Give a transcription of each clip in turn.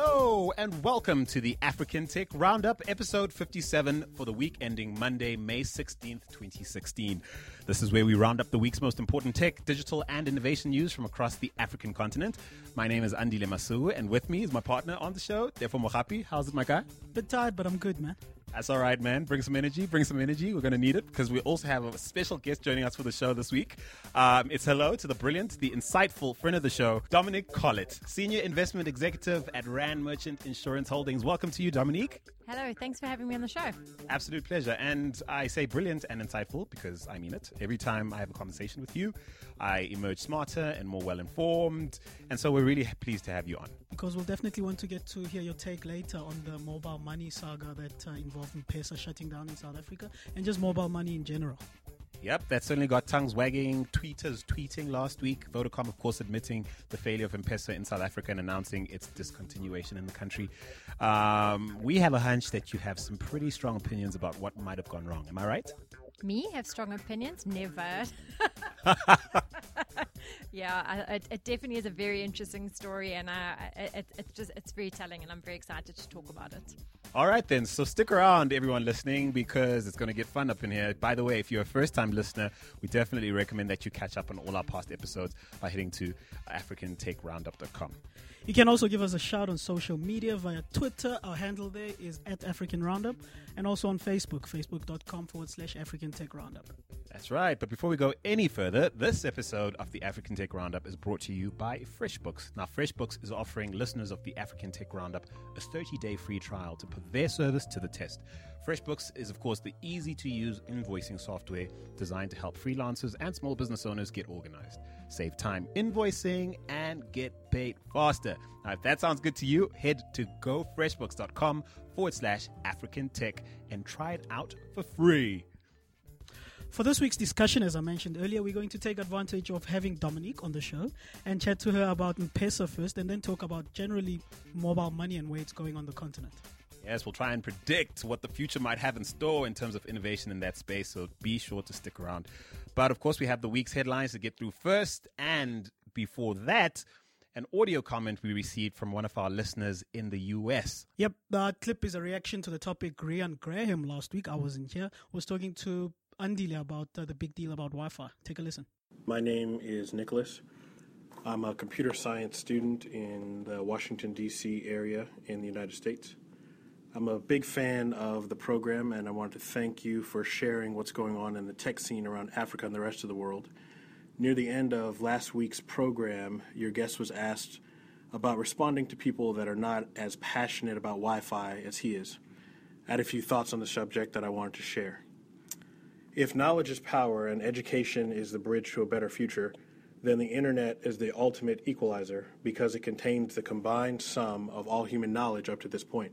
Hello and welcome to the African Tech Roundup, episode 57 for the week ending Monday, May 16th, 2016. This is where we round up the week's most important tech, digital, and innovation news from across the African continent. My name is Andile Masuku, and with me is my partner on the show, Tefo Mohapi. How's it, my guy? Bit tired, but I'm good, man. That's all right, man. Bring some energy. Bring some energy. We're going to need it because we also have a special guest joining us for the show this week. Um, it's hello to the brilliant, the insightful friend of the show, Dominique Collett, Senior Investment Executive at Rand Merchant Insurance Holdings. Welcome to you, Dominique. Hello, thanks for having me on the show. Absolute pleasure. And I say brilliant and insightful because I mean it. Every time I have a conversation with you, I emerge smarter and more well informed. And so we're really pleased to have you on. Because we'll definitely want to get to hear your take later on the mobile money saga that uh, involved M-Pesa shutting down in South Africa and just mobile money in general. Yep, that certainly got tongues wagging. Tweeters tweeting last week. Vodacom, of course, admitting the failure of M-Pesa in South Africa and announcing its discontinuation in the country. Um, we have a hunch that you have some pretty strong opinions about what might have gone wrong. Am I right? Me have strong opinions? Never. yeah, it, it, definitely is a very interesting story, and uh, it, it's just it's very telling, and I'm very excited to talk about it. All right, then. So stick around, everyone listening, because it's going to get fun up in here. By the way, if you're a first time listener, we definitely recommend that you catch up on all our past episodes by heading to africantechroundup.com. You can also give us a shout on social media via Twitter. Our handle there is at African Roundup, and also on Facebook, facebook.com forward slash African Tech Roundup. That's right. But before we go any further, this episode of the African Tech Roundup is brought to you by FreshBooks. Now, FreshBooks is offering listeners of the African Tech Roundup a 30 day free trial to put their service to the test. FreshBooks is, of course, the easy to use invoicing software designed to help freelancers and small business owners get organized, save time invoicing, and get paid faster. Now, if that sounds good to you, head to gofreshbooks.com forward slash African Tech and try it out for free. For this week's discussion, as I mentioned earlier, we're going to take advantage of having Dominique on the show and chat to her about M-Pesa first and then talk about generally mobile money and where it's going on the continent. Yes, we'll try and predict what the future might have in store in terms of innovation in that space, so be sure to stick around. But of course, we have the week's headlines to get through first, and before that, an audio comment we received from one of our listeners in the US. Yep, that clip is a reaction to the topic Rian Graham last week. I wasn't here. Was talking to Andile about uh, the big deal about Wi-Fi. Take a listen. My name is Nicholas. I'm a computer science student in the Washington D.C. area in the United States. I'm a big fan of the program, and I want to thank you for sharing what's going on in the tech scene around Africa and the rest of the world. Near the end of last week's program, your guest was asked about responding to people that are not as passionate about Wi Fi as he is. I had a few thoughts on the subject that I wanted to share. If knowledge is power and education is the bridge to a better future, then the internet is the ultimate equalizer because it contains the combined sum of all human knowledge up to this point.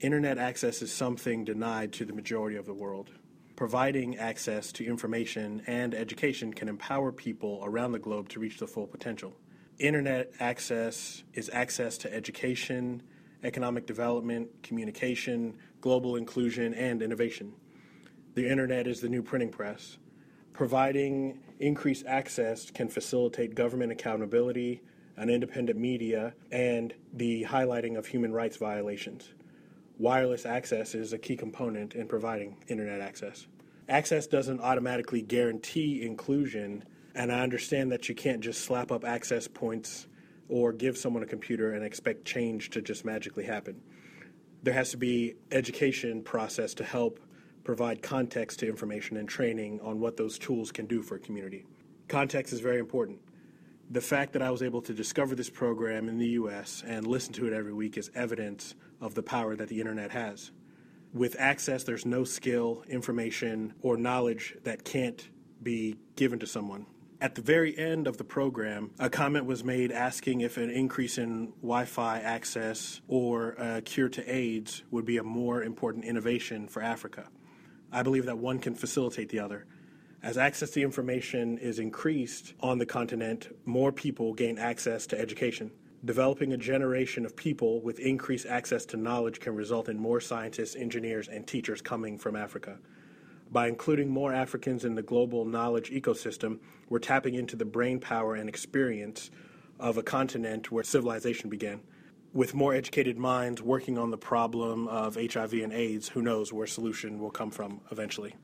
Internet access is something denied to the majority of the world. Providing access to information and education can empower people around the globe to reach their full potential. Internet access is access to education, economic development, communication, global inclusion, and innovation. The internet is the new printing press. Providing increased access can facilitate government accountability, an independent media, and the highlighting of human rights violations. Wireless access is a key component in providing internet access. Access doesn't automatically guarantee inclusion, and I understand that you can't just slap up access points or give someone a computer and expect change to just magically happen. There has to be education process to help provide context to information and training on what those tools can do for a community. Context is very important. The fact that I was able to discover this program in the US and listen to it every week is evidence of the power that the internet has. With access, there's no skill, information, or knowledge that can't be given to someone. At the very end of the program, a comment was made asking if an increase in Wi Fi access or a cure to AIDS would be a more important innovation for Africa. I believe that one can facilitate the other. As access to information is increased on the continent, more people gain access to education. Developing a generation of people with increased access to knowledge can result in more scientists, engineers, and teachers coming from Africa. By including more Africans in the global knowledge ecosystem, we're tapping into the brain power and experience of a continent where civilization began. With more educated minds working on the problem of HIV and AIDS, who knows where solution will come from eventually.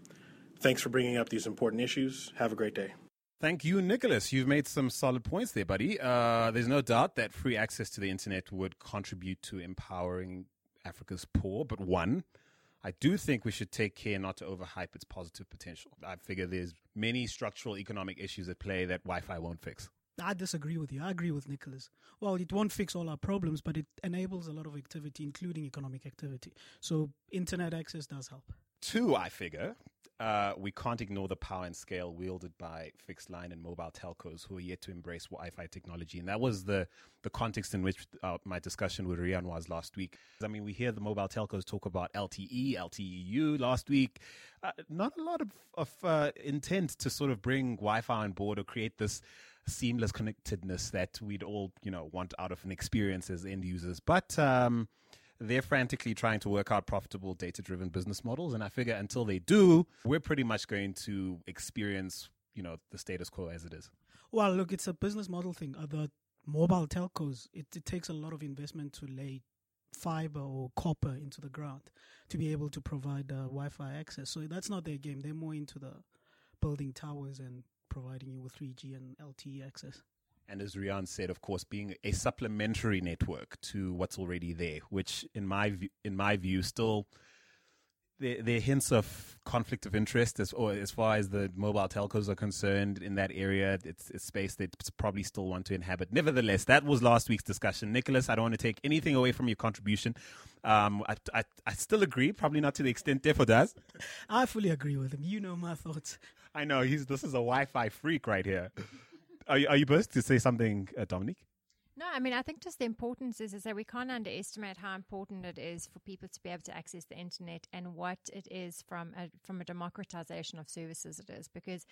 Thanks for bringing up these important issues. Have a great day. Thank you, Nicholas. You've made some solid points there, buddy. Uh, there's no doubt that free access to the internet would contribute to empowering Africa's poor. But one, I do think we should take care not to overhype its positive potential. I figure there's many structural economic issues at play that Wi-Fi won't fix. I disagree with you. I agree with Nicholas. Well, it won't fix all our problems, but it enables a lot of activity, including economic activity. So, internet access does help. Two, I figure, uh, we can't ignore the power and scale wielded by fixed line and mobile telcos who are yet to embrace Wi-Fi technology, and that was the the context in which uh, my discussion with Rian was last week. I mean, we hear the mobile telcos talk about LTE, LTEU last week. Uh, not a lot of of uh, intent to sort of bring Wi-Fi on board or create this seamless connectedness that we'd all you know want out of an experience as end users, but. Um, they're frantically trying to work out profitable data driven business models. And I figure until they do, we're pretty much going to experience, you know, the status quo as it is. Well, look, it's a business model thing. The mobile telcos, it, it takes a lot of investment to lay fiber or copper into the ground to be able to provide uh, Wi-Fi access. So that's not their game. They're more into the building towers and providing you with 3G and LTE access and as Rian said, of course, being a supplementary network to what's already there, which in my view, in my view, still there, there are hints of conflict of interest as or as far as the mobile telcos are concerned in that area. It's a space they probably still want to inhabit. Nevertheless, that was last week's discussion. Nicholas, I don't want to take anything away from your contribution. Um, I, I, I still agree, probably not to the extent Tefo does. I fully agree with him. You know my thoughts. I know he's this is a Wi-Fi freak right here are you, are you supposed to say something, uh, Dominique? No, I mean, I think just the importance is, is that we can't underestimate how important it is for people to be able to access the internet and what it is from a, from a democratization of services it is because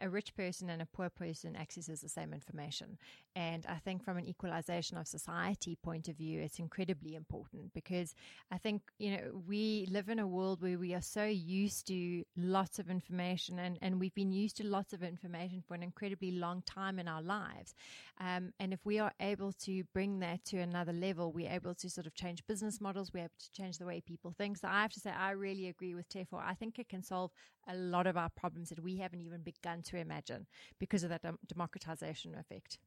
a rich person and a poor person accesses the same information. And I think from an equalization of society point of view, it's incredibly important because I think, you know, we live in a world where we are so used to lots of information and, and we've been used to lots of information for an incredibly long time in our lives. Um, and if we are able to bring that to another level, we're able to sort of change business models, we're able to change the way people think. So I have to say, I really agree with Tefo. I think it can solve a lot of our problems that we haven't even begun to imagine because of that dem- democratization effect.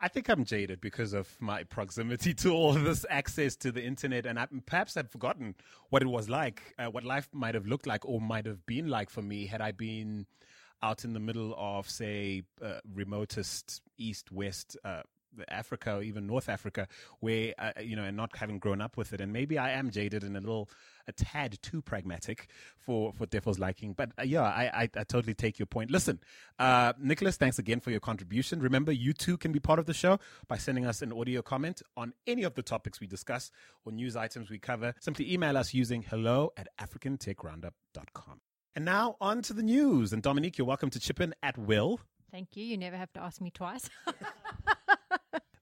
I think I'm jaded because of my proximity to all this access to the internet, and I, perhaps I've forgotten what it was like, uh, what life might have looked like, or might have been like for me had I been out in the middle of, say, uh, remotest east west uh, Africa or even North Africa, where uh, you know, and not having grown up with it, and maybe I am jaded and a little, a tad too pragmatic for for Tefo's liking. But uh, yeah, I, I, I totally take your point. Listen, uh, Nicholas, thanks again for your contribution. Remember, you too can be part of the show by sending us an audio comment on any of the topics we discuss or news items we cover. Simply email us using hello at africantechroundup.com. And now on to the news. And Dominique, you're welcome to chip in at will. Thank you. You never have to ask me twice.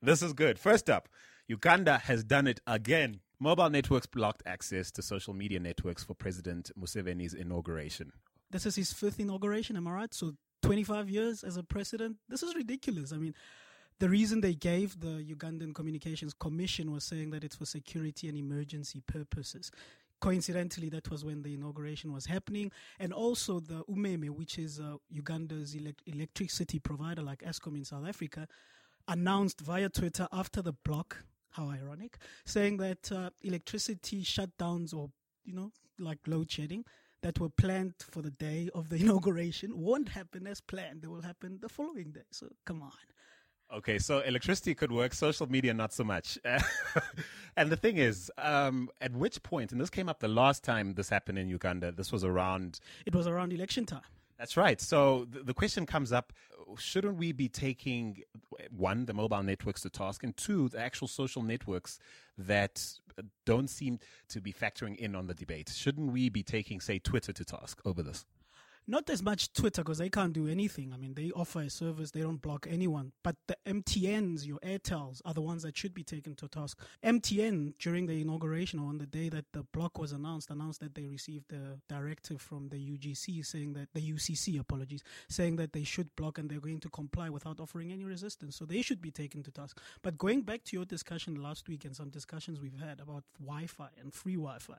This is good. First up, Uganda has done it again. Mobile networks blocked access to social media networks for President Museveni's inauguration. This is his fifth inauguration, am I right? So 25 years as a president. This is ridiculous. I mean, the reason they gave the Ugandan Communications Commission was saying that it's for security and emergency purposes. Coincidentally, that was when the inauguration was happening, and also the Umeme, which is uh, Uganda's elect- electricity provider like Eskom in South Africa, announced via Twitter after the block, how ironic, saying that uh, electricity shutdowns or, you know, like load shedding that were planned for the day of the inauguration won't happen as planned. They will happen the following day. So come on. Okay, so electricity could work, social media not so much. and the thing is, um, at which point, and this came up the last time this happened in Uganda, this was around. It was around election time. That's right. So the, question comes up shouldn't we be taking one, the mobile networks to task, and two, the actual social networks that don't seem to be factoring in on the debate? Shouldn't we be taking, say, Twitter to task over this? Not as much Twitter because they can't do anything. I mean, they offer a service, they don't block anyone. But the MTNs, your Airtels, are the ones that should be taken to task. MTN, during the inauguration or on the day that the block was announced, announced that they received a directive from the UGC saying that, the UCC, apologies, saying that they should block and they're going to comply without offering any resistance. So they should be taken to task. But going back to your discussion last week and some discussions we've had about Wi Fi and free Wi Fi,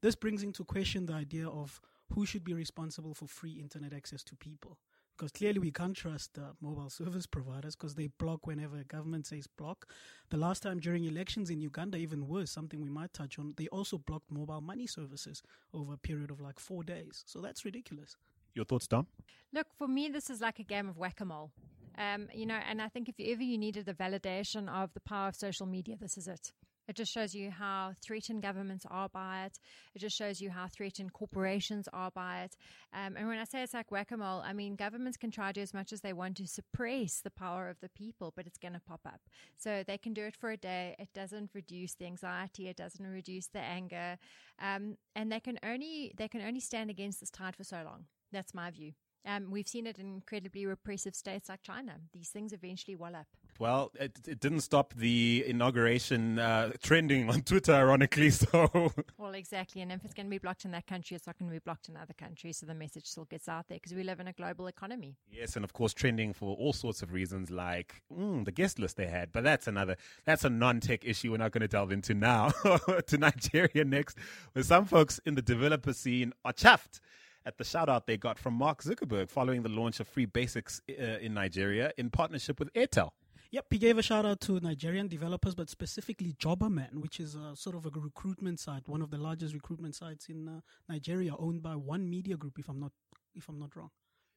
this brings into question the idea of who should be responsible for free internet access to people. Because clearly we can't trust uh, mobile service providers because they block whenever a government says block. The last time during elections in Uganda, even worse, something we might touch on, they also blocked mobile money services over a period of like four days. So that's ridiculous. Your thoughts, Dom? Look, for me, this is like a game of whack a mole. Um, you know, and I think if ever you needed a validation of the power of social media, this is it. It just shows you how threatened governments are by it. It just shows you how threatened corporations are by it. Um, and when I say it's like whack a mole, I mean, governments can try to do as much as they want to suppress the power of the people, but it's going to pop up. So they can do it for a day. It doesn't reduce the anxiety. It doesn't reduce the anger. Um, and they can only, they can only stand against this tide for so long. That's my view. Um, we've seen it in incredibly repressive states like China. These things eventually well up. Well, it, it didn't stop the inauguration uh, trending on Twitter, ironically. So, well, exactly. And if it's going to be blocked in that country, it's not going to be blocked in other countries. So the message still gets out there because we live in a global economy. Yes, and of course, trending for all sorts of reasons, like mm, the guest list they had. But that's another. That's a non-tech issue. We're not going to delve into now. to Nigeria next, where some folks in the developer scene are chuffed at the shout out they got from Mark Zuckerberg following the launch of Free Basics uh, in Nigeria in partnership with Airtel. Yep, he gave a shout out to Nigerian developers, but specifically Jobberman, which is a, sort of a recruitment site, one of the largest recruitment sites in uh, Nigeria, owned by One Media Group, if I'm not if I'm not wrong.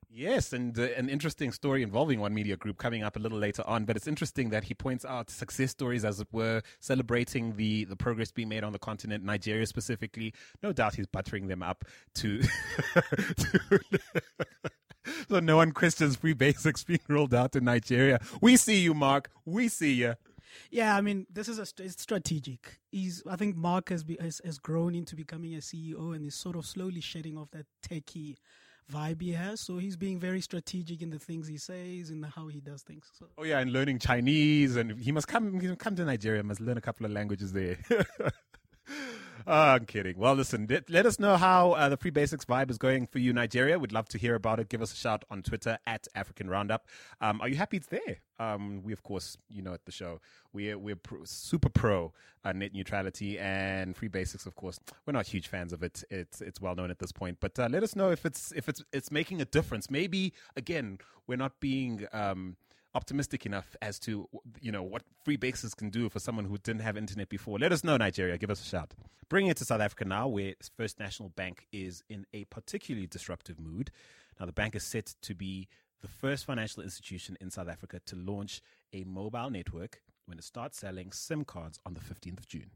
Yes, and uh, an interesting story involving One Media Group coming up a little later on. But it's interesting that he points out success stories, as it were, celebrating the, the progress being made on the continent, Nigeria specifically. No doubt he's buttering them up to. to so no one questions free basics being rolled out in Nigeria. We see you, Mark. We see you. Yeah, I mean, this is a it's strategic. He's, I think, Mark has, be, has has grown into becoming a CEO and is sort of slowly shedding off that techie vibe he has. So he's being very strategic in the things he says and how he does things. So. Oh yeah, and learning Chinese, and he must come he must come to Nigeria, must learn a couple of languages there. I'm kidding. Well, listen, let, let us know how uh, the Free Basics vibe is going for you, Nigeria. We'd love to hear about it. Give us a shout on Twitter at African Roundup. Um, are you happy it's there? Um, we, of course, you know, at the show, we're, we're pro, super pro uh, net neutrality and Free Basics, of course. We're not huge fans of it. It's, it's well known at this point. But uh, let us know if it's, if it's, it's making a difference. Maybe, again, we're not being. Um, optimistic enough as to you know what Free Basics can do for someone who didn't have internet before. Let us know, Nigeria. Give us a shout. Bringing it to South Africa now, where First National Bank is in a particularly disruptive mood. Now, the bank is set to be the first financial institution in South Africa to launch a mobile network when it starts selling SIM cards on the 15th of June.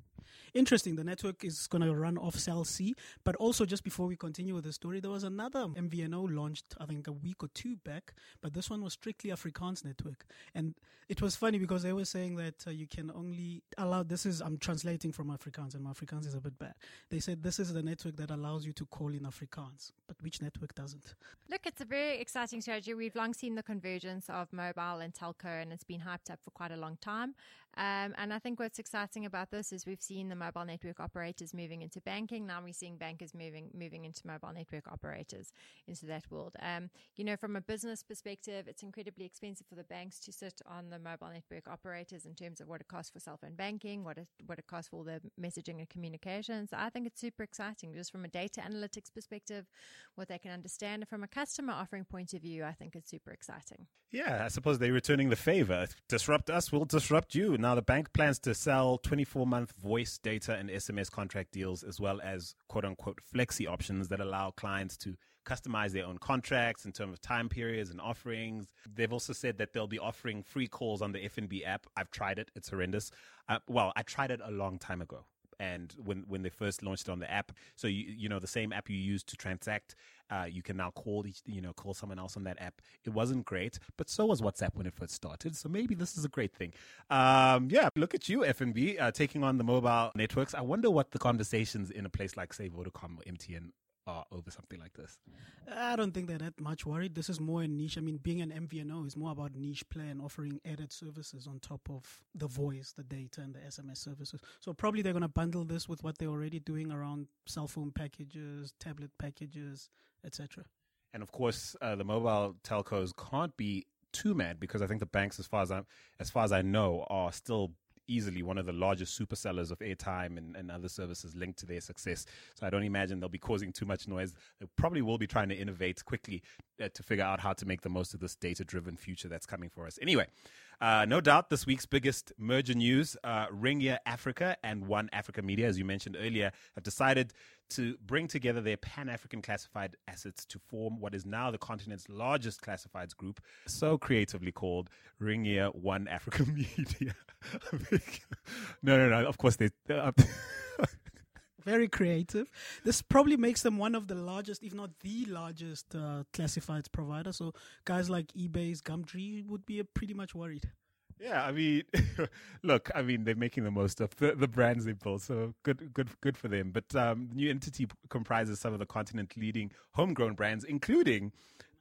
Interesting. The network is going to run off Cell C. But also, just before we continue with the story, there was another MVNO launched, I think, a week or two back. But this one was strictly Afrikaans network. And it was funny because they were saying that uh, you can only allow, this is, I'm translating from Afrikaans, and my Afrikaans is a bit bad. They said this is the network that allows you to call in Afrikaans. But which network doesn't? Look, it's a very exciting strategy. We've long seen the convergence of mobile and telco, and it's been hyped up for quite a long time. Um, and I think what's exciting about this is we've seen the mobile network operators moving into banking. Now we're seeing bankers moving moving into mobile network operators into that world. Um, you know, from a business perspective, it's incredibly expensive for the banks to sit on the mobile network operators in terms of what it costs for cell phone banking, what it what it costs for all the messaging and communications. I think it's super exciting just from a data analytics perspective, what they can understand. From a customer offering point of view, I think it's super exciting. Yeah, I suppose they're returning the favor. Disrupt us, we'll disrupt you. Now, the bank plans to sell 24 month voice, data, and SMS contract deals, as well as quote unquote flexi options that allow clients to customize their own contracts in terms of time periods and offerings. They've also said that they'll be offering free calls on the FNB app. I've tried it, it's horrendous. Uh, well, I tried it a long time ago and when when they first launched it on the app. So you you know the same app you use to transact, uh, you can now call each, you know call someone else on that app. It wasn't great, but so was WhatsApp when it first started. So maybe this is a great thing. Um, yeah, look at you, FNB, uh, taking on the mobile networks. I wonder what the conversations in a place like say Vodacom or MTN are over something like this? I don't think they're that much worried. This is more a niche. I mean, being an MVNO is more about niche play and offering added services on top of the voice, the data, and the SMS services. So probably they're going to bundle this with what they're already doing around cell phone packages, tablet packages, etc. And of course, uh, the mobile telcos can't be too mad because I think the banks, as far as I as far as I know, are still easily one of the largest super sellers of airtime and, and other services linked to their success. So I don't imagine they'll be causing too much noise. They probably will be trying to innovate quickly uh, to figure out how to make the most of this data driven future that's coming for us. Anyway, uh, no doubt this week's biggest merger news uh, Ringier Africa and One Africa Media, as you mentioned earlier, have decided to bring together their Pan African classified assets to form what is now the continent's largest classifieds group, so creatively called Ringier One Africa Media. no, no, no. Of course, they. Uh, very creative. This probably makes them one of the largest, if not the largest, uh, classifieds provider. So guys like eBay's Gumtree would be pretty much worried. Yeah, I mean, look, I mean, they're making the most of the, the brands they built, so good, good, good for them. But um, the new entity comprises some of the continent leading homegrown brands, including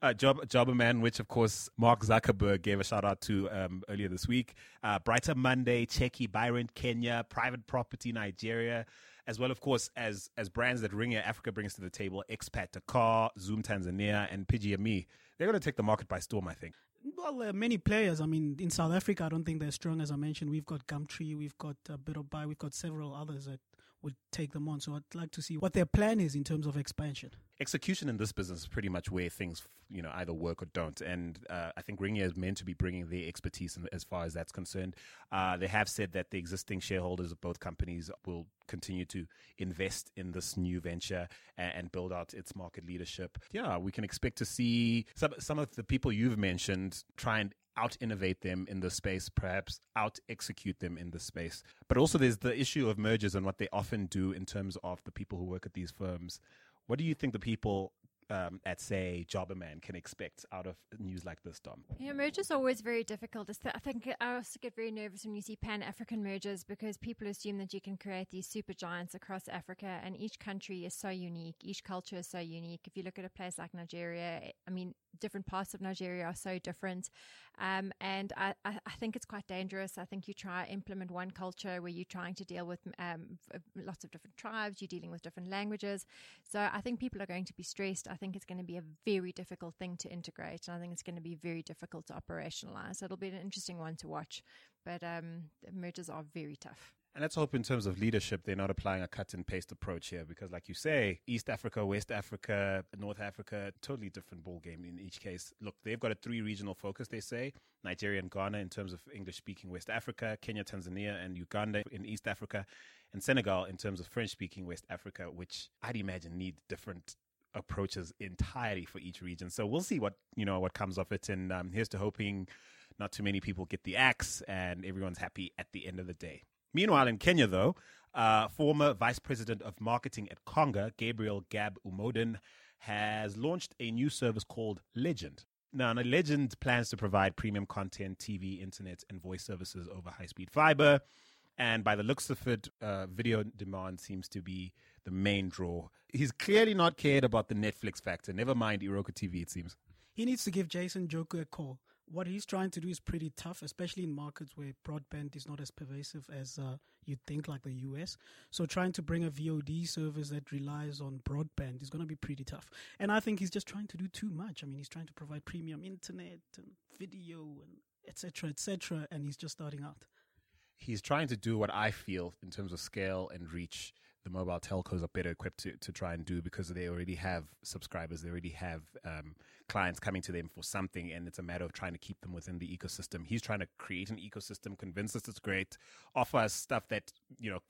uh, Job, Jobberman, which of course Mark Zuckerberg gave a shout out to um, earlier this week. Uh, Brighter Monday, Cheki, BuyRent, Kenya, Private Property, Nigeria, as well, of course, as as brands that Ringier Africa brings to the table, Expat Dakar, Zoom Tanzania, and PigiaMe. They're going to take the market by storm, I think. Well, are many players. I mean, in South Africa, I don't think they're strong. As I mentioned, we've got Gumtree, we've got uh, BidOrBuy, we've got several others that would take them on. So I'd like to see what their plan is in terms of expansion. Execution in this business is pretty much where things, you know, either work or don't. And uh, I think Ringier is meant to be bringing their expertise in, as far as that's concerned. Uh, they have said that the existing shareholders of both companies will continue to invest in this new venture and, and build out its market leadership. Yeah, we can expect to see some some of the people you've mentioned try and out innovate them in the space, perhaps out execute them in the space. But also, there's the issue of mergers and what they often do in terms of the people who work at these firms. What do you think the people um, at say Jobberman can expect out of news like this, Dom? Yeah, mergers are always very difficult. I think I also get very nervous when you see Pan African mergers because people assume that you can create these super giants across Africa, and each country is so unique. Each culture is so unique. If you look at a place like Nigeria, I mean, different parts of Nigeria are so different. Um, and I, I, think it's quite dangerous. I think you try implement one culture where you're trying to deal with um, lots of different tribes, you're dealing with different languages. So I think people are going to be stressed. I think it's going to be a very difficult thing to integrate. And I think it's going to be very difficult to operationalize. It'll be an interesting one to watch. But um, mergers are very tough. And let's hope in terms of leadership, they're not applying a cut and paste approach here because, like you say, East Africa, West Africa, North Africa, totally different ball game in each case. Look, they've got a three regional focus, they say Nigeria and Ghana in terms of English speaking West Africa, Kenya, Tanzania, and Uganda in East Africa, and Senegal in terms of French speaking West Africa, which I'd imagine need different approaches entirely for each region. So we'll see what you know what comes of it. And um, here's to hoping not too many people get the axe and everyone's happy at the end of the day. Meanwhile, in Kenya, though, uh, former Vice President of Marketing at Conga, Gabriel Gab Umoden, has launched a new service called Legend. Now, Legend plans to provide premium content, TV, internet, and voice services over high speed fiber. And by the looks of it, uh, video demand seems to be the main draw. He's clearly not cared about the Netflix factor. Never mind iROKO TV, it seems. He needs to give Jason Njoku a call what he's trying to do is pretty tough, especially in markets where broadband is not as pervasive as uh, you'd think, like the US. So trying to bring a VOD service that relies on broadband is going to be pretty tough. And I think he's just trying to do too much. I mean, he's trying to provide premium internet and video and etc. etc. and he's just starting out. He's trying to do what I feel in terms of scale and reach the mobile telcos are better equipped to, to try and do because they already have subscribers, they already have um, clients coming to them for something, and it's a matter of trying to keep them within the ecosystem. He's trying to create an ecosystem, convince us it's great, offer us stuff that you know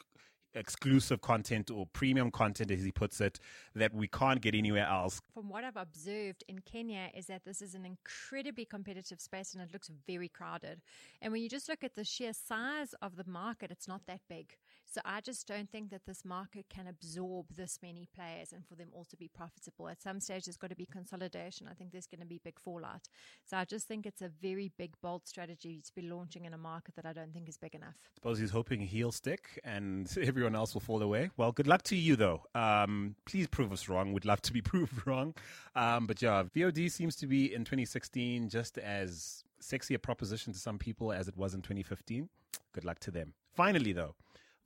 exclusive content or premium content, as he puts it, that we can't get anywhere else. From what I've observed in Kenya, is that this is an incredibly competitive space and it looks very crowded. And when you just look at the sheer size of the market, it's not that big. So I just don't think that this market can absorb this many players and for them all to be profitable. At some stage, there's got to be consolidation. I think there's going to be big fallout. So I just think it's a very big, bold strategy to be launching in a market that I don't think is big enough. I suppose he's hoping he'll stick and everyone else will fall away. Well, good luck to you, though. Um, please prove us wrong. We'd love to be proved wrong. Um, but yeah, VOD seems to be in 2016 just as sexy a proposition to some people as it was in 2015. Good luck to them. Finally, though,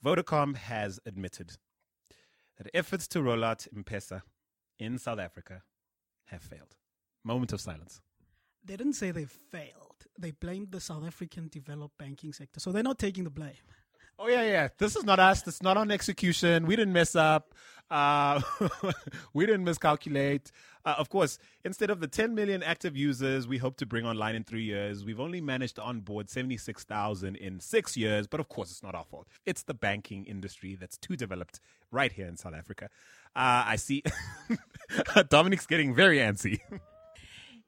Vodacom has admitted that efforts to roll out M-Pesa in South Africa have failed. Moment of silence. They didn't say they failed. They blamed the South African developed banking sector. So they're not taking the blame. Oh yeah, yeah. This is not us. This is not on execution. We didn't mess up. Uh, we didn't miscalculate. Uh, of course, instead of the 10 million active users we hope to bring online in three years, we've only managed to onboard 76,000 in six years. But of course, it's not our fault. It's the banking industry that's too developed right here in South Africa. Uh, I see Dominique's getting very antsy.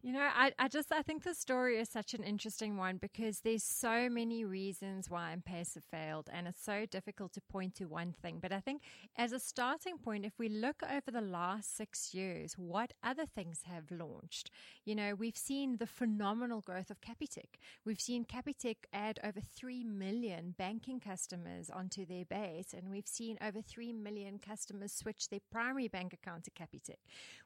You know, I, I just I think the story is such an interesting one because there's so many reasons why M-Pesa failed, and it's so difficult to point to one thing. But I think as a starting point, if we look over the last six years, what other things have launched? You know, we've seen the phenomenal growth of Capitec. We've seen Capitec add over three million banking customers onto their base, and we've seen over three million customers switch their primary bank account to Capitec.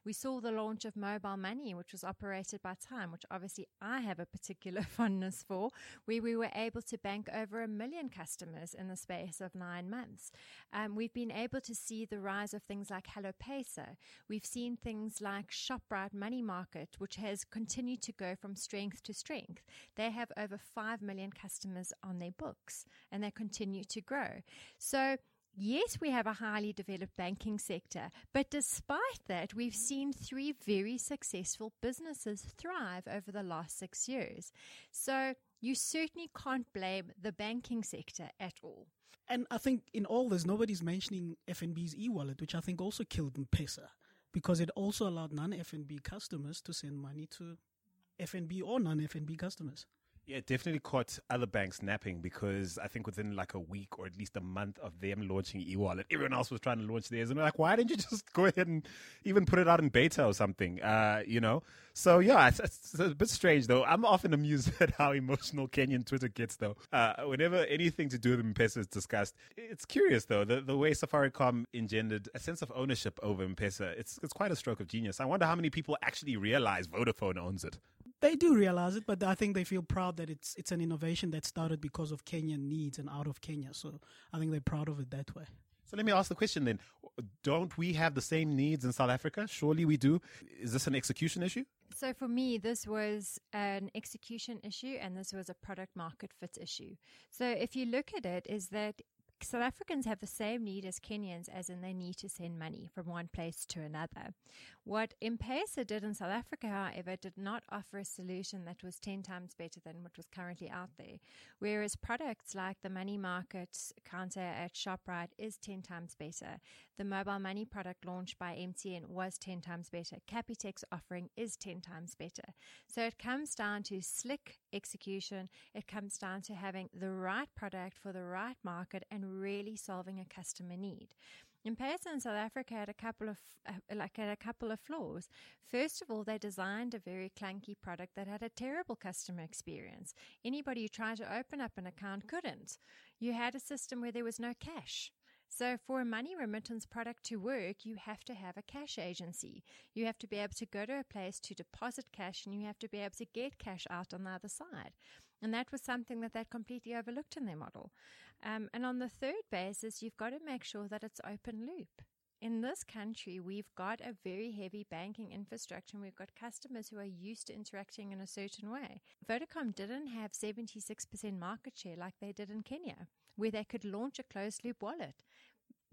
We saw the launch of mobile money, which was operated by Tyme, which obviously I have a particular fondness for, where we were able to bank over a million customers in the space of nine months. Um, we've been able to see the rise of things like Hello Paisa. We've seen things like ShopRite Money Market, which has continued to go from strength to strength. They have over 5 million customers on their books and they continue to grow. So, Yes, we have a highly developed banking sector, but despite that, we've seen three very successful businesses thrive over the last six years. So you certainly can't blame the banking sector at all. And I think in all this, nobody's mentioning FNB's e-wallet, which I think also killed M-Pesa because it also allowed non-FNB customers to send money to FNB or non-FNB customers. Yeah, it definitely caught other banks napping because I think within like a week or at least a month of them launching e-wallet, everyone else was trying to launch theirs, and like, "Why didn't you just go ahead and even put it out in beta or something?" Uh, you know. So yeah, it's, it's, a bit strange though. I'm often amused at how emotional Kenyan Twitter gets though. Uh, whenever anything to do with M-Pesa is discussed, it's curious though the the way Safaricom engendered a sense of ownership over M-Pesa. It's it's quite a stroke of genius. I wonder how many people actually realize Vodafone owns it. They do realize it, but I think they feel proud that it's it's an innovation that started because of Kenyan needs and out of Kenya. So I think they're proud of it that way. So let me ask the question then: Don't we have the same needs in South Africa? Surely we do. Is this an execution issue? So for me, this was an execution issue, and this was a product market fit issue. So if you look at it, is that South Africans have the same need as Kenyans, as in they need to send money from one place to another. What M-Pesa did in South Africa, however, did not offer a solution that was 10 times better than what was currently out there. Whereas products like the money market counter at ShopRite is 10 times better. The mobile money product launched by MTN was 10 times better. Capitec's offering is 10 times better. So it comes down to slick execution. It comes down to having the right product for the right market and really solving a customer need. M-Pesa in South Africa had a couple of uh, like had a couple of flaws. First of all, they designed a very clunky product that had a terrible customer experience. Anybody who tried to open up an account couldn't. You had a system where there was no cash. So, for a money remittance product to work, you have to have a cash agency. You have to be able to go to a place to deposit cash and you have to be able to get cash out on the other side. And that was something that they completely overlooked in their model. Um, and on the third basis, you've got to make sure that it's open loop. In this country, we've got a very heavy banking infrastructure and we've got customers who are used to interacting in a certain way. Vodacom didn't have 76% market share like they did in Kenya, where they could launch a closed loop wallet.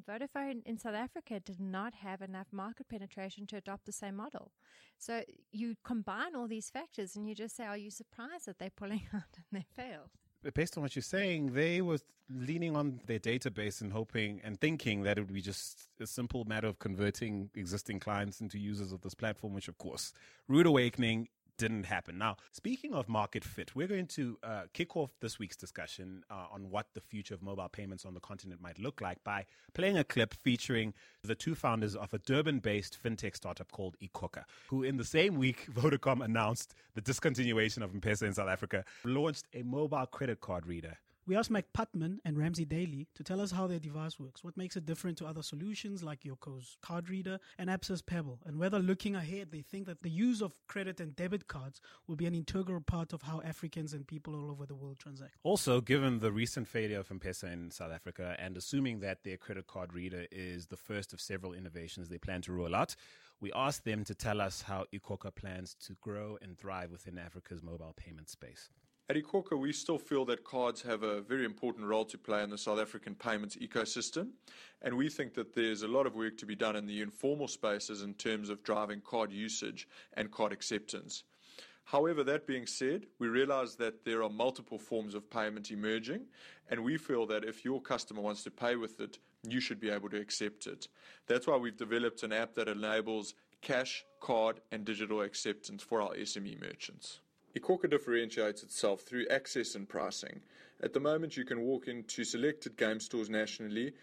Vodafone in South Africa did not have enough market penetration to adopt the same model. So you combine all these factors and you just say, are you surprised that they're pulling out and they failed? Based on what you're saying, they were leaning on their database and hoping and thinking that it would be just a simple matter of converting existing clients into users of this platform, which of course, rude awakening didn't happen. Now, speaking of market fit, we're going to uh, kick off this week's discussion uh, on what the future of mobile payments on the continent might look like by playing a clip featuring the two founders of a Durban based fintech startup called iKhokha, who in the same week Vodacom announced the discontinuation of M Pesa in South Africa, launched a mobile credit card reader We asked Mike Putman and Ramsay Daly to tell us how their device works, what makes it different to other solutions like Yoco's card reader and Absa's Pebble, and whether looking ahead they think that the use of credit and debit cards will be an integral part of how Africans and people all over the world transact. Also, given the recent failure of M-Pesa in South Africa and assuming that their credit card reader is the first of several innovations they plan to roll out, we asked them to tell us how iKhokha plans to grow and thrive within Africa's mobile payment space. At iKhokha, we still feel that cards have a very important role to play in the South African payments ecosystem, and we think that there's a lot of work to be done in the informal spaces in terms of driving card usage and card acceptance. However, that being said, we realize that there are multiple forms of payment emerging, and we feel that if your customer wants to pay with it, you should be able to accept it. That's why we've developed an app that enables cash, card, and digital acceptance for our SME merchants iKhokha differentiates itself through access and pricing. At the moment, you can walk into selected game stores nationally,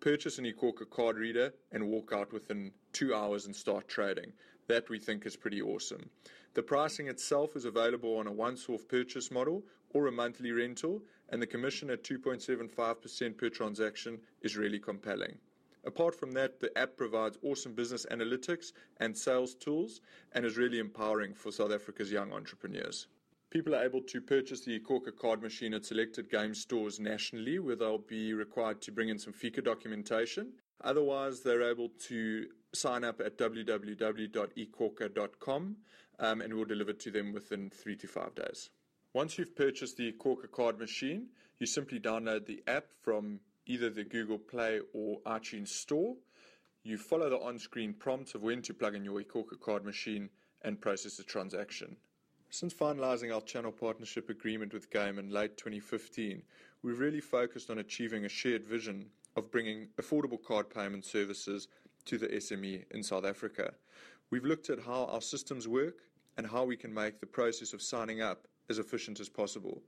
purchase an iKhokha card reader, and walk out within two hours and start trading. That we think is pretty awesome. The pricing itself is available on a once off purchase model or a monthly rental, and the commission at 2.75% per transaction is really compelling. Apart from that, the app provides awesome business analytics and sales tools and is really empowering for South Africa's young entrepreneurs. People are able to purchase the iKhokha card machine at selected game stores nationally where they'll be required to bring in some FICA documentation. Otherwise, they're able to sign up at www.ikhokha.com um, and we'll deliver to them within three to five days. Once you've purchased the iKhokha card machine, you simply download the app from either the Google Play or iTunes Store. You follow the on screen prompts of when to plug in your iKhokha card machine and process the transaction. Since finalizing our channel partnership agreement with Game in late 2015, we've really focused on achieving a shared vision of bringing affordable card payment services to the SME in South Africa. We've looked at how our systems work and how we can make the process of signing up as efficient as possible.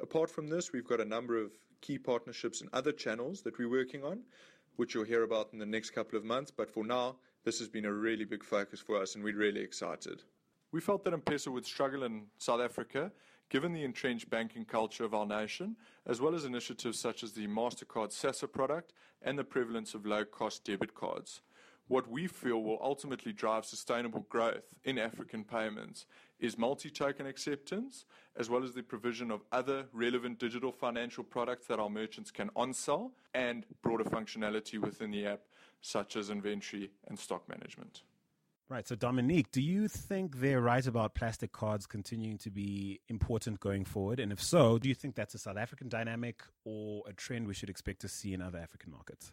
Apart from this, we've got a number of key partnerships and other channels that we're working on, which you'll hear about in the next couple of months. But for now, this has been a really big focus for us, and we're really excited. We felt that M-Pesa would struggle in South Africa, given the entrenched banking culture of our nation, as well as initiatives such as the MasterCard SASSA product and the prevalence of low cost debit cards what we feel will ultimately drive sustainable growth in African payments is multi token acceptance, as well as the provision of other relevant digital financial products that our merchants can on sell, and broader functionality within the app, such as inventory and stock management. Right. So, Dominique, do you think they're right about plastic cards continuing to be important going forward? And if so, do you think that's a South African dynamic or a trend we should expect to see in other African markets?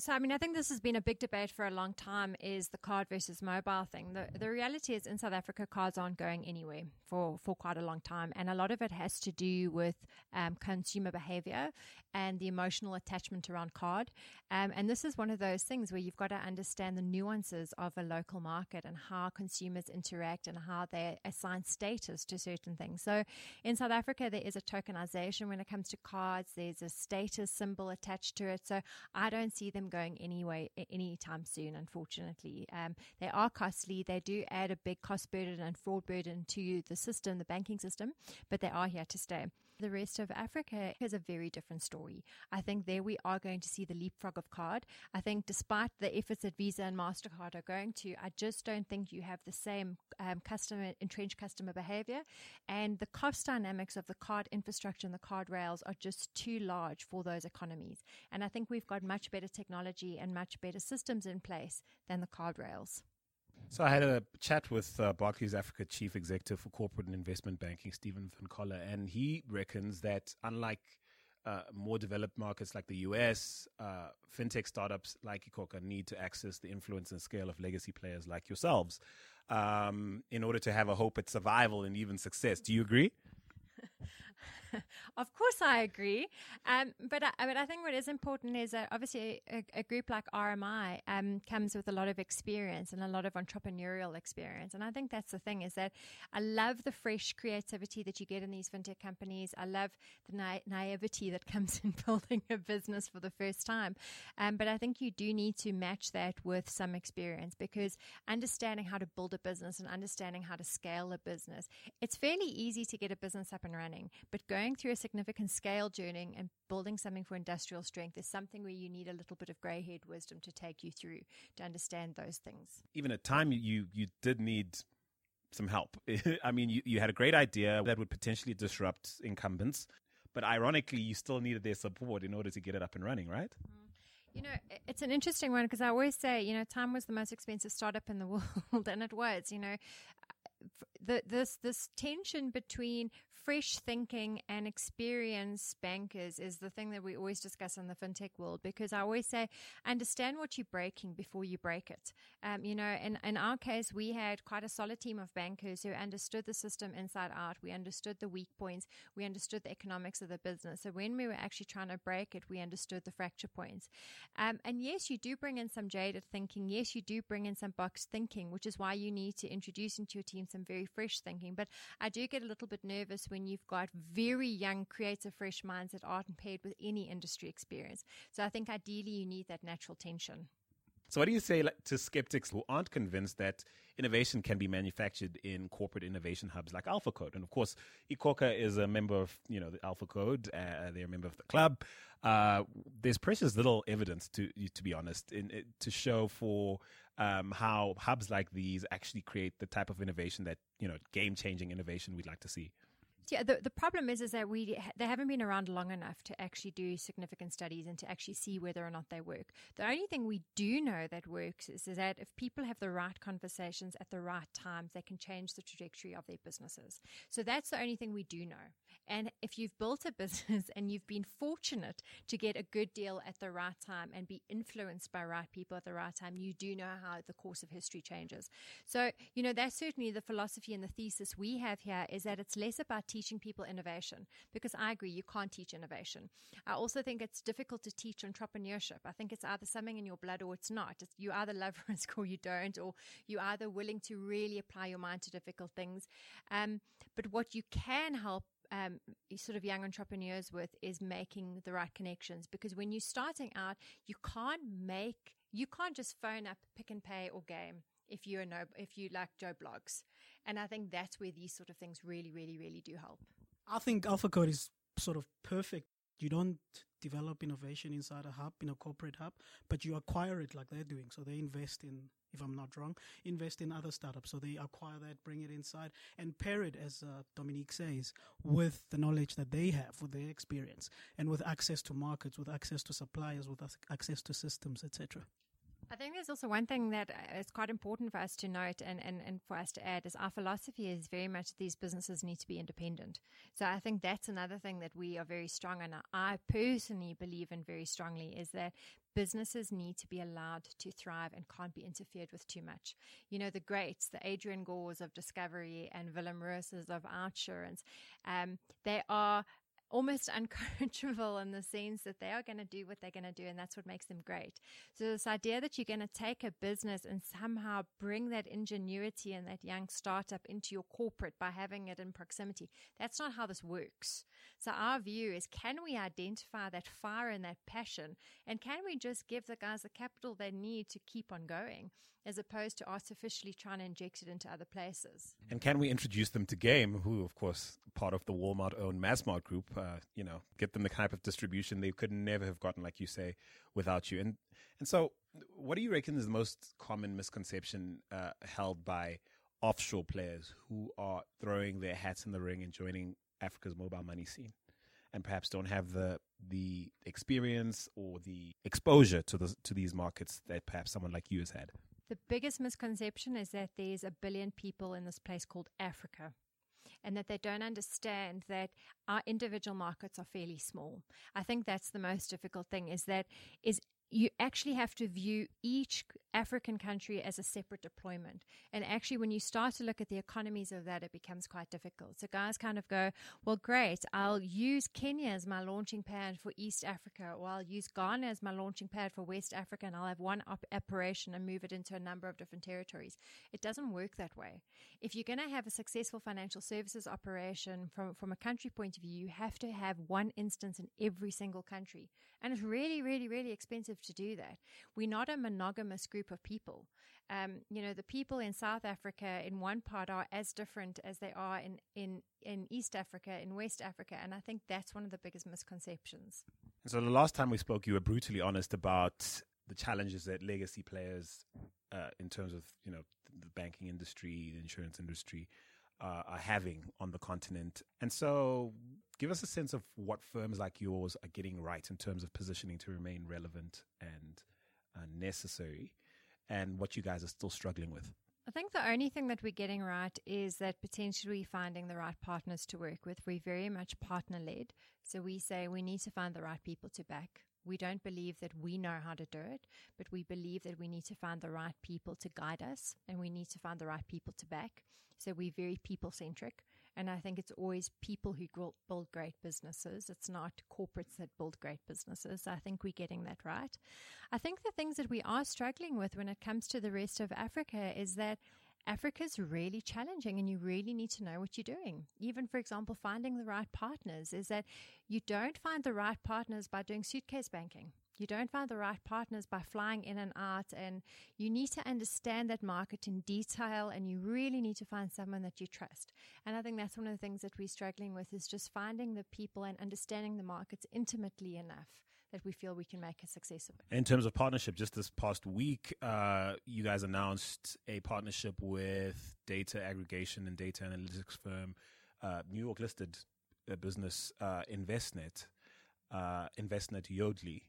So I mean, I think this has been a big debate for a long time: is the card versus mobile thing. The the reality is, in South Africa, cards aren't going anywhere for for quite a long time, and a lot of it has to do with um, consumer behavior and the emotional attachment around card. Um, and this is one of those things where you've got to understand the nuances of a local market and how consumers interact and how they assign status to certain things. So, in South Africa, there is a tokenization when it comes to cards. There's a status symbol attached to it. So, I don't see them going anyway anytime soon. Unfortunately, um, they are costly. They do add a big cost burden and fraud burden to the system, the banking system, but they are here to stay. The rest of Africa is a very different story. I think there we are going to see the leapfrog of card. I think despite the efforts that Visa and MasterCard are going to, I just don't think you have the same um, customer, entrenched customer behavior. And the cost dynamics of the card infrastructure and the card rails are just too large for those economies. And I think we've got much better technology and much better systems in place than the card rails. So I had a chat with uh, Barclays Africa Chief Executive for Corporate and Investment Banking, Stephen Van Coller, and he reckons that unlike uh, more developed markets like the US, uh, fintech startups like iKhokha need to access the influence and scale of legacy players like yourselves um, in order to have a hope at survival and even success. Do you agree? of course, I agree. Um, but I, but I think what is important is that obviously a, a group like RMI um, comes with a lot of experience and a lot of entrepreneurial experience. And I think that's the thing is that I love the fresh creativity that you get in these fintech companies. I love the na- naivety that comes in building a business for the first time. Um, but I think you do need to match that with some experience because understanding how to build a business and understanding how to scale a business, it's fairly easy to get a business up and running, but going going through a significant scale journey and building something for industrial strength is something where you need a little bit of grey haired wisdom to take you through to understand those things. Even at Tyme, you you did need some help. I mean, you, you had a great idea that would potentially disrupt incumbents, but ironically, you still needed their support in order to get it up and running, right? Mm. You know, it's an interesting one because I always say, you know, Tyme was the most expensive startup in the world, and it was. You know, the, this this tension between fresh thinking and experienced bankers is the thing that we always discuss in the fintech world because I always say understand what you're breaking before you break it. Um, you know, in, in our case, we had quite a solid team of bankers who understood the system inside out. We understood the weak points. We understood the economics of the business. So when we were actually trying to break it, we understood the fracture points. Um, and yes, you do bring in some jaded thinking. Yes, you do bring in some box thinking, which is why you need to introduce into your team some very fresh thinking. But I do get a little bit nervous when you've got very young, creative, fresh minds that aren't paired with any industry experience. So I think ideally you need that natural tension. So, what do you say to skeptics who aren't convinced that innovation can be manufactured in corporate innovation hubs like Alpha Code? And of course, iKhokha is a member of you know the Alpha Code. Uh, they're a member of the club. Uh, there's precious little evidence to to be honest in, to show for um, how hubs like these actually create the type of innovation that you know game changing innovation we'd like to see. Yeah, the, the problem is is that we they haven't been around long enough to actually do significant studies and to actually see whether or not they work. The only thing we do know that works is, is that if people have the right conversations at the right times, they can change the trajectory of their businesses. So that's the only thing we do know. And if you've built a business and you've been fortunate to get a good deal at the right time and be influenced by right people at the right time, you do know how the course of history changes. So, you know, that's certainly the philosophy and the thesis we have here is that it's less about teaching teaching people innovation because I agree you can't teach innovation. I also think it's difficult to teach entrepreneurship. I think it's either something in your blood or it's not. It's, you either love risk or you don't, or you're either willing to really apply your mind to difficult things. Um, but what you can help um, sort of young entrepreneurs with is making the right connections because when you're starting out, you can't make, you can't just phone up Pick n Pay or game if you know if you like Joe Bloggs. And I think that's where these sort of things really, really, really do help. I think Alpha Code is sort of perfect. You don't develop innovation inside a hub, in a corporate hub, but you acquire it like they're doing. So they invest in, if I'm not wrong, invest in other startups. So they acquire that, bring it inside, and pair it, as uh, Dominique says, with the knowledge that they have, with their experience, and with access to markets, with access to suppliers, with access to systems, etc. I think there's also one thing that uh, quite important for us to note and, and, and for us to add is our philosophy is very much these businesses need to be independent. So I think that's another thing that we are very strong on. I personally believe in very strongly is that businesses need to be allowed to thrive and can't be interfered with too much. You know, the greats, the Adrian Gores of Discovery and Willem Roos's of Outsurance, um, they are almost uncoachable in the sense that they are going to do what they're going to do and that's what makes them great. So this idea that you're going to take a business and somehow bring that ingenuity and that young startup into your corporate by having it in proximity, that's not how this works. So our view is can we identify that fire and that passion and can we just give the guys the capital they need to keep on going? As opposed to artificially trying to inject it into other places. And can we introduce them to Game, who, of course, part of the Walmart owned Massmart group, uh, you know, get them the type of distribution they could never have gotten, like you say, without you. And, and so, what do you reckon is the most common misconception uh, held by offshore players who are throwing their hats in the ring and joining Africa's mobile money scene? and perhaps don't have the the experience or the exposure to the to these markets that perhaps someone like you has had. The biggest misconception is that there's a billion people in this place called Africa and that they don't understand that our individual markets are fairly small. I think that's the most difficult thing is that is you actually have to view each African country as a separate deployment. And actually, when you start to look at the economies of that, it becomes quite difficult. So guys kind of go, well, great, I'll use Kenya as my launching pad for East Africa, or I'll use Ghana as my launching pad for West Africa, and I'll have one op- operation and move it into a number of different territories. It doesn't work that way. If you're going to have a successful financial services operation from, from a country point of view, you have to have one instance in every single country. And it's really, really, really expensive to do that. We're not a monogamous group of people. um, you know, the people in South Africa in one part are as different as they are in, in, in East Africa, in West Africa. And I think that's one of the biggest misconceptions. So the last time we spoke, you were brutally honest about the challenges that legacy players, uh, in terms of you know the banking industry, the insurance industry, uh, are having on the continent. And so, give us a sense of what firms like yours are getting right in terms of positioning to remain relevant and uh, necessary, and what you guys are still struggling with. I think the only thing that we're getting right is that potentially finding the right partners to work with. We're very much partner led. So we say we need to find the right people to back. We don't believe that we know how to do it, but we believe that we need to find the right people to guide us and we need to find the right people to back. So we're very people centric. And I think it's always people who build great businesses. It's not corporates that build great businesses. I think we're getting that right. I think the things that we are struggling with when it comes to the rest of Africa is that Africa's really challenging and you really need to know what you're doing. Even, for example, finding the right partners is that you don't find the right partners by doing suitcase banking. You don't find the right partners by flying in and out, and you need to understand that market in detail, and you really need to find someone that you trust. And I think that's one of the things that we're struggling with is just finding the people and understanding the markets intimately enough that we feel we can make a success of it. In terms of partnership, just this past week, uh, you guys announced a partnership with data aggregation and data analytics firm, uh, New York listed uh, business uh, Envestnet, uh, Envestnet Yodlee.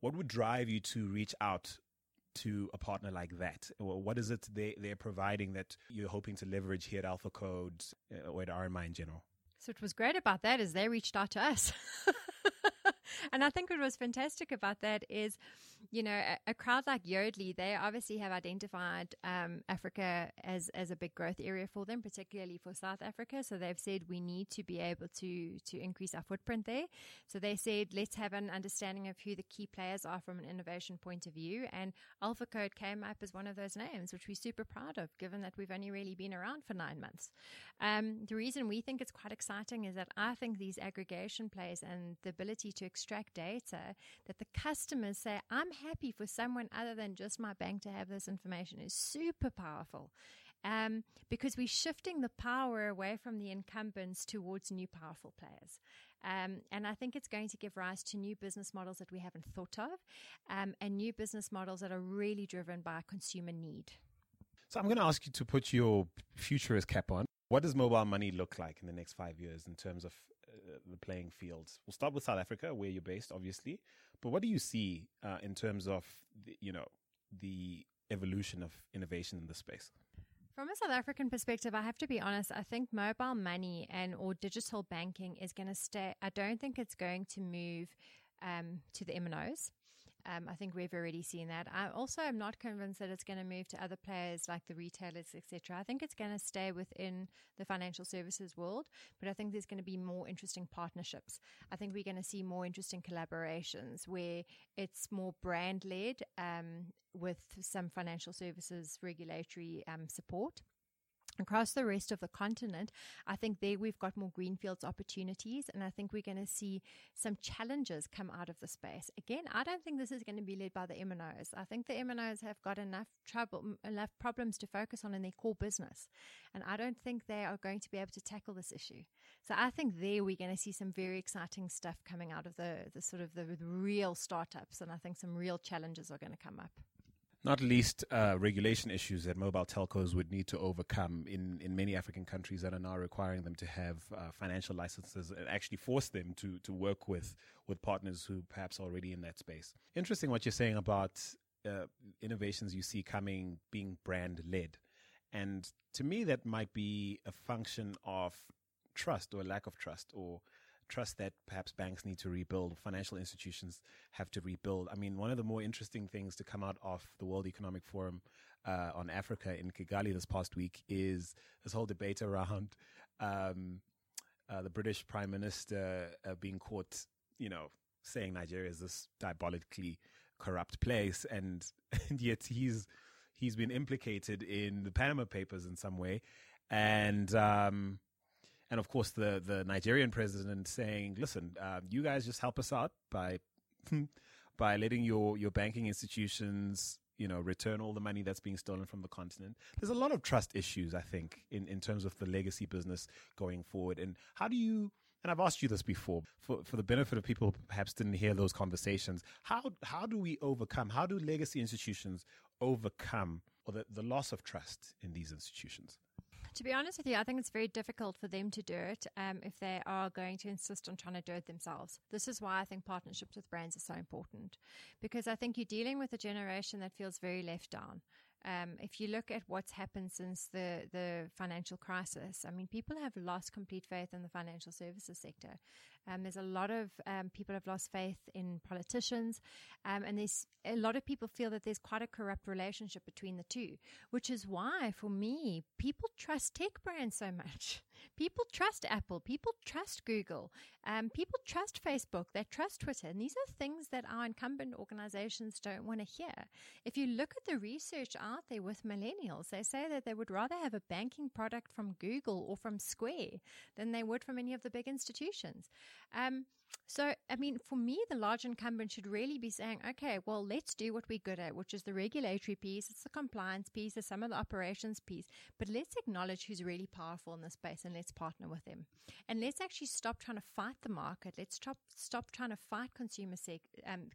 What would drive you to reach out to a partner like that? What is it they, they're providing that you're hoping to leverage here at Alpha Code uh, or at RMI in general? So, what was great about that is they reached out to us. and I think what was fantastic about that is, you know, a, a crowd like Yodlee, they obviously have identified um, Africa as, as a big growth area for them, particularly for South Africa. So they've said we need to be able to to increase our footprint there. So they said let's have an understanding of who the key players are from an innovation point of view. And Alpha Code came up as one of those names, which we're super proud of, given that we've only really been around for nine months. Um, the reason we think it's quite exciting is that I think these aggregation plays and the ability to extract data that the customers say, I'm happy for someone other than just my bank to have this information is super powerful. Um, because we're shifting the power away from the incumbents towards new powerful players. Um, and I think it's going to give rise to new business models that we haven't thought of um, and new business models that are really driven by consumer need. So I'm going to ask you to put your futurist cap on. What does mobile money look like in the next five years in terms of uh, the playing fields? We'll start with South Africa, where you're based, obviously. But what do you see uh, in terms of the, you know the evolution of innovation in this space? From a South African perspective, I have to be honest. I think mobile money and or digital banking is going to stay. I don't think it's going to move um, to the MNOs. Um, I think we've already seen that. I also am not convinced that it's going to move to other players like the retailers, etc. I think it's going to stay within the financial services world, but I think there's going to be more interesting partnerships. I think we're going to see more interesting collaborations where it's more brand led um, with some financial services regulatory um, support across the rest of the continent, I think there we've got more greenfields opportunities, and I think we're going to see some challenges come out of the space. Again, I don't think this is going to be led by the MNOs. I think the MNOs have got enough trouble, enough problems to focus on in their core business, and I don't think they are going to be able to tackle this issue. So I think there we're going to see some very exciting stuff coming out of the the sort of the, the real startups, and I think some real challenges are going to come up not least uh, regulation issues that mobile telcos would need to overcome in, in many African countries that are now requiring them to have uh, financial licenses and actually force them to, to work with, with partners who perhaps are already in that space. Interesting what you're saying about uh, innovations you see coming being brand led. And to me, that might be a function of trust or lack of trust or trust that perhaps banks need to rebuild, financial institutions have to rebuild. I mean, one of the more interesting things to come out of the World Economic Forum uh, on Africa in Kigali this past week is this whole debate around um, uh, the British Prime Minister uh, being caught, you know, saying Nigeria is this diabolically corrupt place, and, and yet he's he's been implicated in the Panama Papers in some way, and um, and of course the the Nigerian president saying, "Listen, uh, you guys just help us out by by letting your your banking institutions, you know, return all the money that's being stolen from the continent. There's a lot of trust issues, I think, in, in terms of the legacy business going forward. And how do you and I've asked you this before for, for the benefit of people who perhaps didn't hear those conversations. How how do we overcome? How do legacy institutions overcome or the, the loss of trust in these institutions? To be honest with you, I think it's very difficult for them to do it um, if they are going to insist on trying to do it themselves. This is why I think partnerships with brands are so important because I think you're dealing with a generation that feels very left down. Um, if you look at what's happened since the, the financial crisis, I mean, people have lost complete faith in the financial services sector. Um, there's a lot of um, people have lost faith in politicians, um, and there's a lot of people feel that there's quite a corrupt relationship between the two, which is why, for me, people trust tech brands so much. People trust Apple, people trust Google, um, people trust Facebook, they trust Twitter, and these are things that our incumbent organizations don't want to hear. If you look at the research out there with millennials, they say that they would rather have a banking product from Google or from Square than they would from any of the big institutions. Um, so, I mean, for me, the large incumbent should really be saying, okay, well, let's do what we're good at, which is the regulatory piece, it's the compliance piece, it's some of the operations piece, but let's acknowledge who's really powerful in this space and let's partner with them. And let's actually stop trying to fight the market. Let's stop, stop trying to fight consumer sec, um,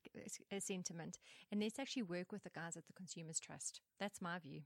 sentiment and let's actually work with the guys that the consumers trust. That's my view.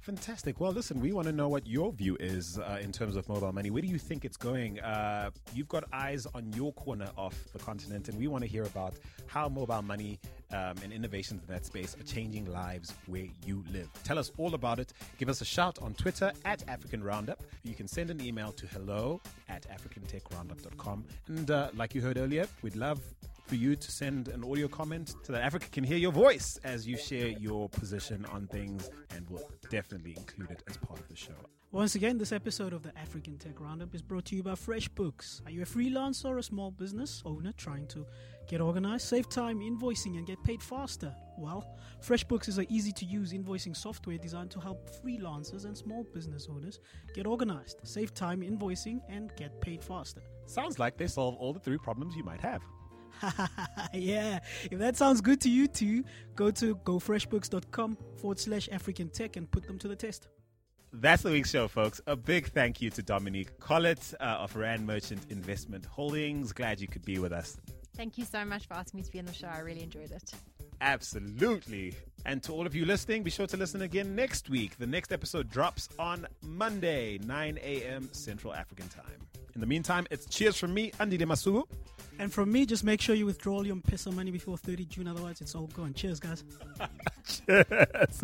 Fantastic. Well, listen, we want to know what your view is uh, in terms of mobile money. Where do you think it's going? Uh, you've got eyes on your corner of the continent, and we want to hear about how mobile money um, and innovations in that space are changing lives where you live. Tell us all about it. Give us a shout on Twitter at African Roundup. You can send an email to hello at africantechroundup.com. And uh, like you heard earlier, we'd love for you to send an audio comment so that Africa can hear your voice as you share your position on things, and we'll definitely include it as part of the show. Once again, this episode of the African Tech Roundup is brought to you by FreshBooks. Are you a freelancer or a small business owner trying to get organized, save time invoicing, and get paid faster? Well, FreshBooks is an easy to use invoicing software designed to help freelancers and small business owners get organized, save time invoicing, and get paid faster. Sounds like they solve all the three problems you might have. yeah, if that sounds good to you too, go to gofreshbooks.com forward slash African Tech and put them to the test. That's the week's show, folks. A big thank you to Dominique Collett uh, of Rand Merchant Investment Holdings. Glad you could be with us. Thank you so much for asking me to be on the show. I really enjoyed it. Absolutely. And to all of you listening, be sure to listen again next week. The next episode drops on Monday, 9 a.m. Central African Time. In the meantime, it's cheers from me, Andy Masuku. And from me, just make sure you withdraw all your M-Pesa money before 30 June, otherwise it's all gone. Cheers, guys. cheers.